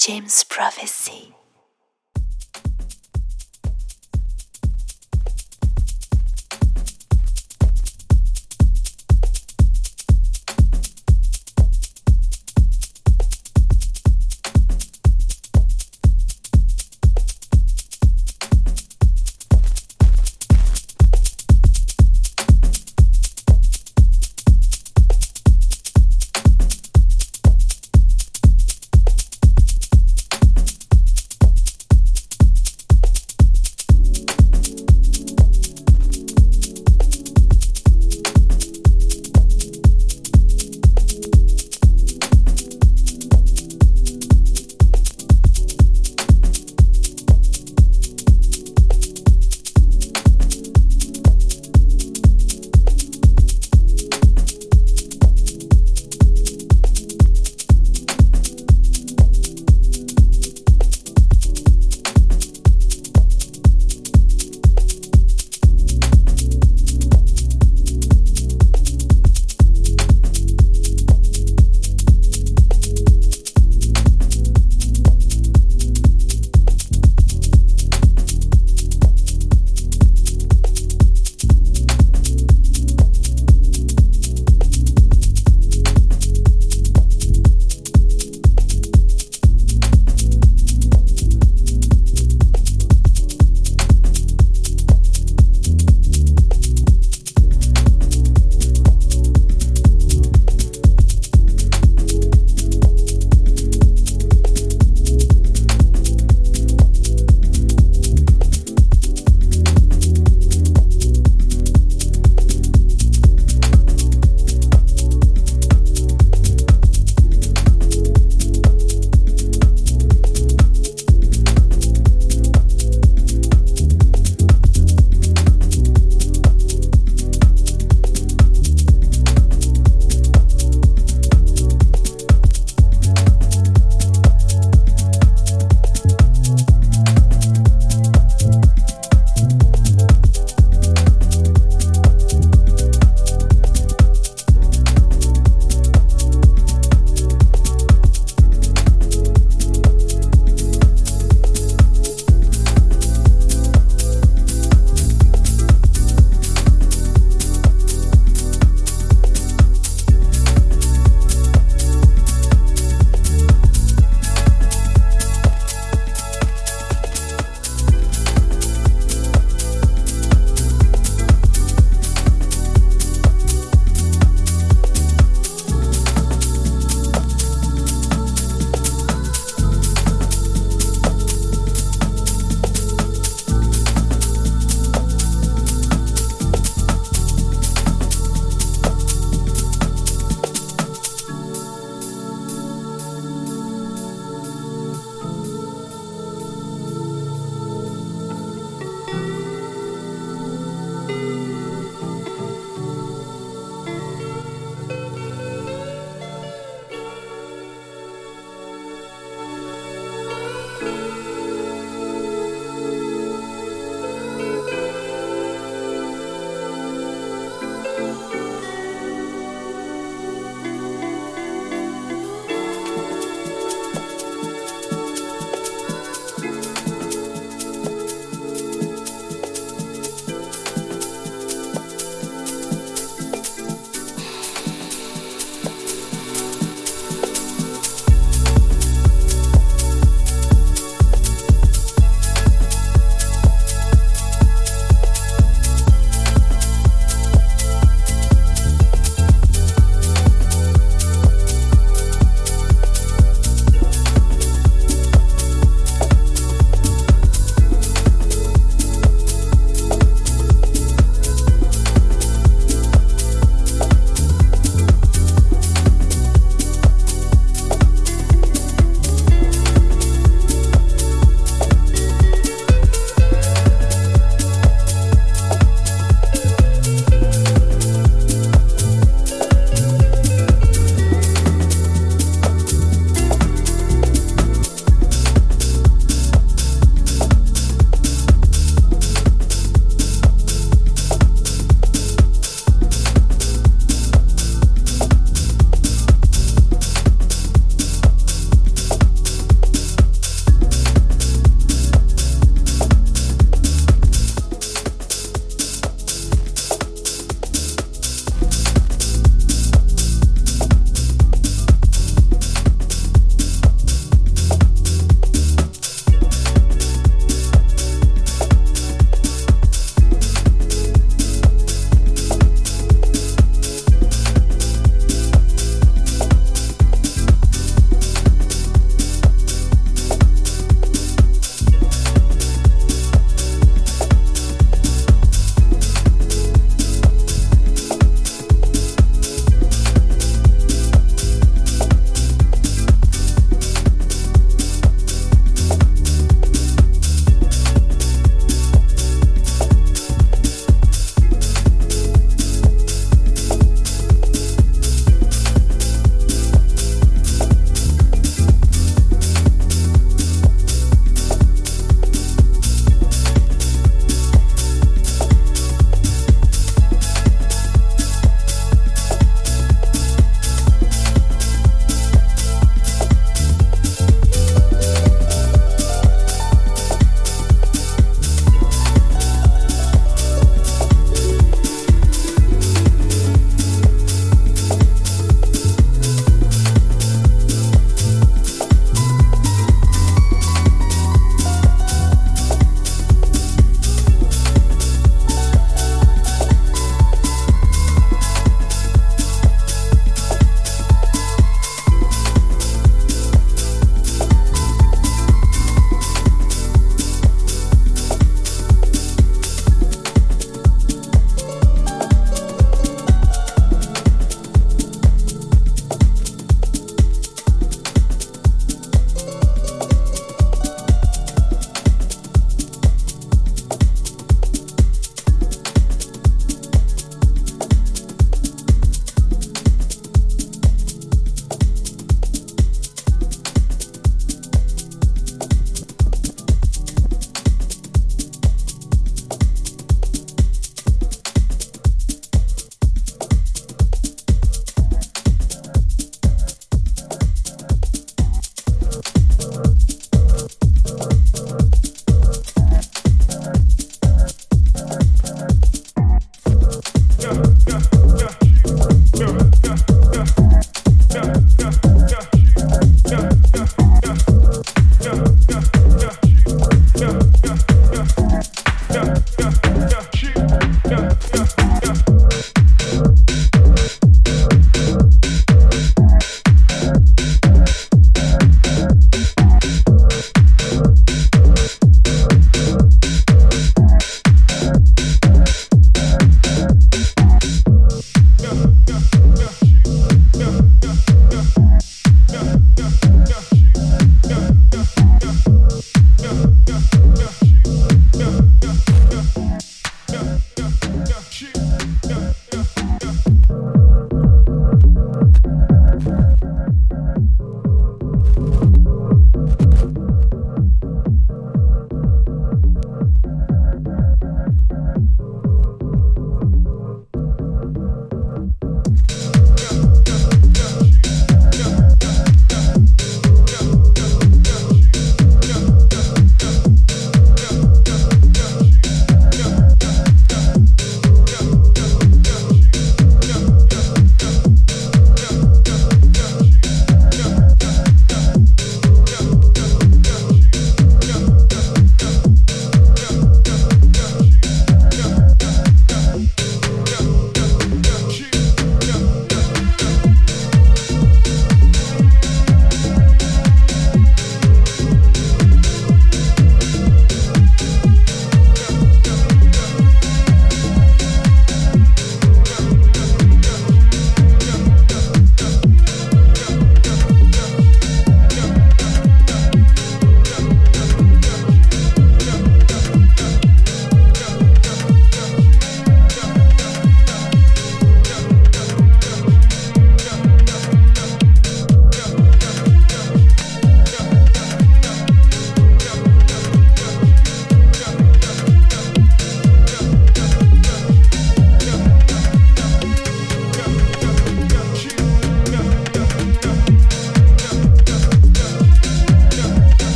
James Prophecy.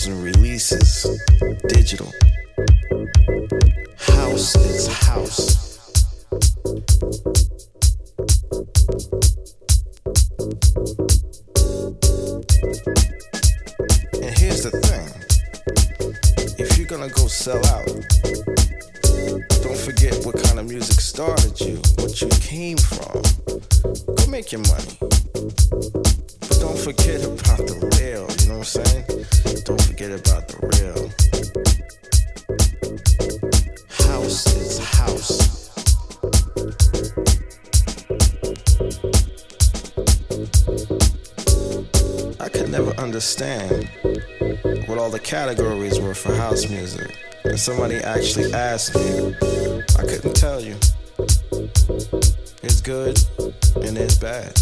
48,000 releases. Digital. House is house. And here's the thing if you're gonna go sell out, don't forget what kind of music started you, what you came from. Go make your money. Understand what all the categories were for house music. And somebody actually asked me, I couldn't tell you. It's good and it's bad.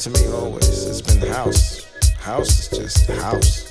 To me, always, it's been house. House is just house. House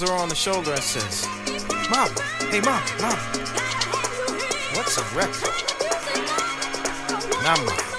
tugs her on the shoulder and says, Mom, hey, mom, mom, what's a record? And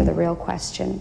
answer the real question.